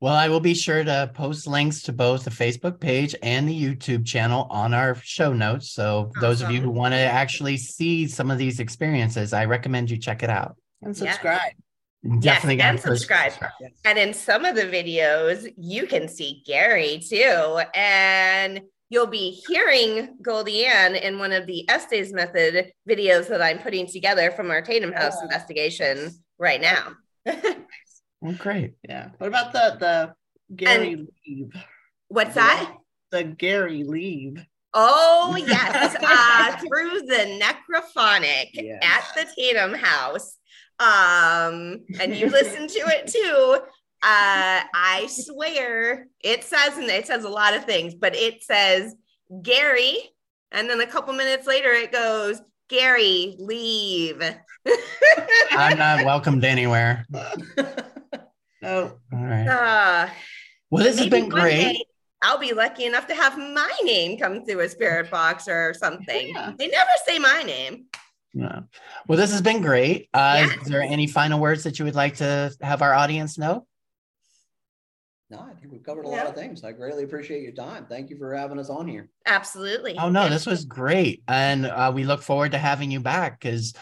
Well, I will be sure to post links to both the Facebook page and the YouTube channel on our show notes. So those of you who want to actually see some of these experiences, I recommend you check it out. And Yeah. subscribe. Definitely and gotta post- subscribe. And in some of the videos, you can see Gary too. And you'll be hearing GoldieAnn in one of the Estes Method videos that I'm putting together from our Tatum House Oh. investigation right now. Well, great. Yeah. What about the the Gary leave? What's that? The Gary leave. Oh, yes. uh, through the necrophonic Yes. at the Tatum House. um, and you listen to it too. Uh, I swear it says, and it says a lot of things, but it says Gary, and then a couple minutes later it goes Gary, leave. I'm not welcomed anywhere. No. All right. Uh, Well, this has been great. day I'll be lucky enough to have my name come through a spirit box or something. Yeah. They never say my name. Yeah. Well, this has been great. Uh, Yeah. Is there any final words that you would like to have our audience know? No, I think we've covered a lot of things. I greatly appreciate your time. Thank you for having us on here. Absolutely. Oh no, this was great, and uh, we look forward to having you back because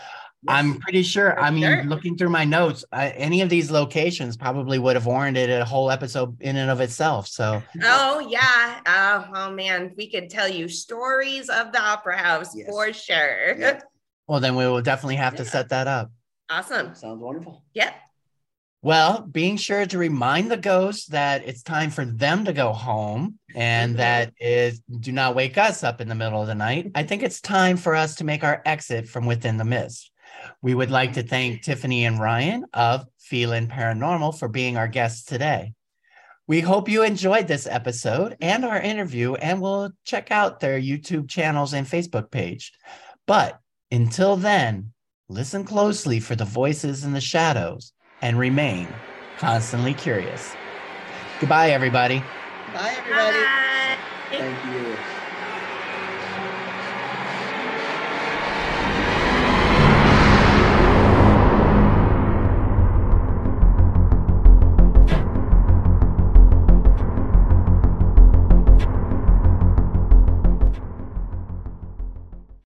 I'm pretty sure. I mean, Sure. looking through my notes, I, any of these locations probably would have warranted a whole episode in and of itself. So Oh yeah. Oh, oh man, we could tell you stories of the opera house Yes. for sure. Yeah. Well, then we will definitely have to set that up. Awesome. Sounds wonderful. Yep. Well, being sure to remind the ghosts that it's time for them to go home and Mhm. that is do not wake us up in the middle of the night. I think it's time for us to make our exit from within the mist. We would like to thank Tiffany and Ryan of Phelan Paranormal for being our guests today. We hope you enjoyed this episode and our interview, and we'll check out their YouTube channels and Facebook page. But until then, listen closely for the voices in the shadows and remain constantly curious. Goodbye, everybody. Bye, everybody. Bye. Thank you.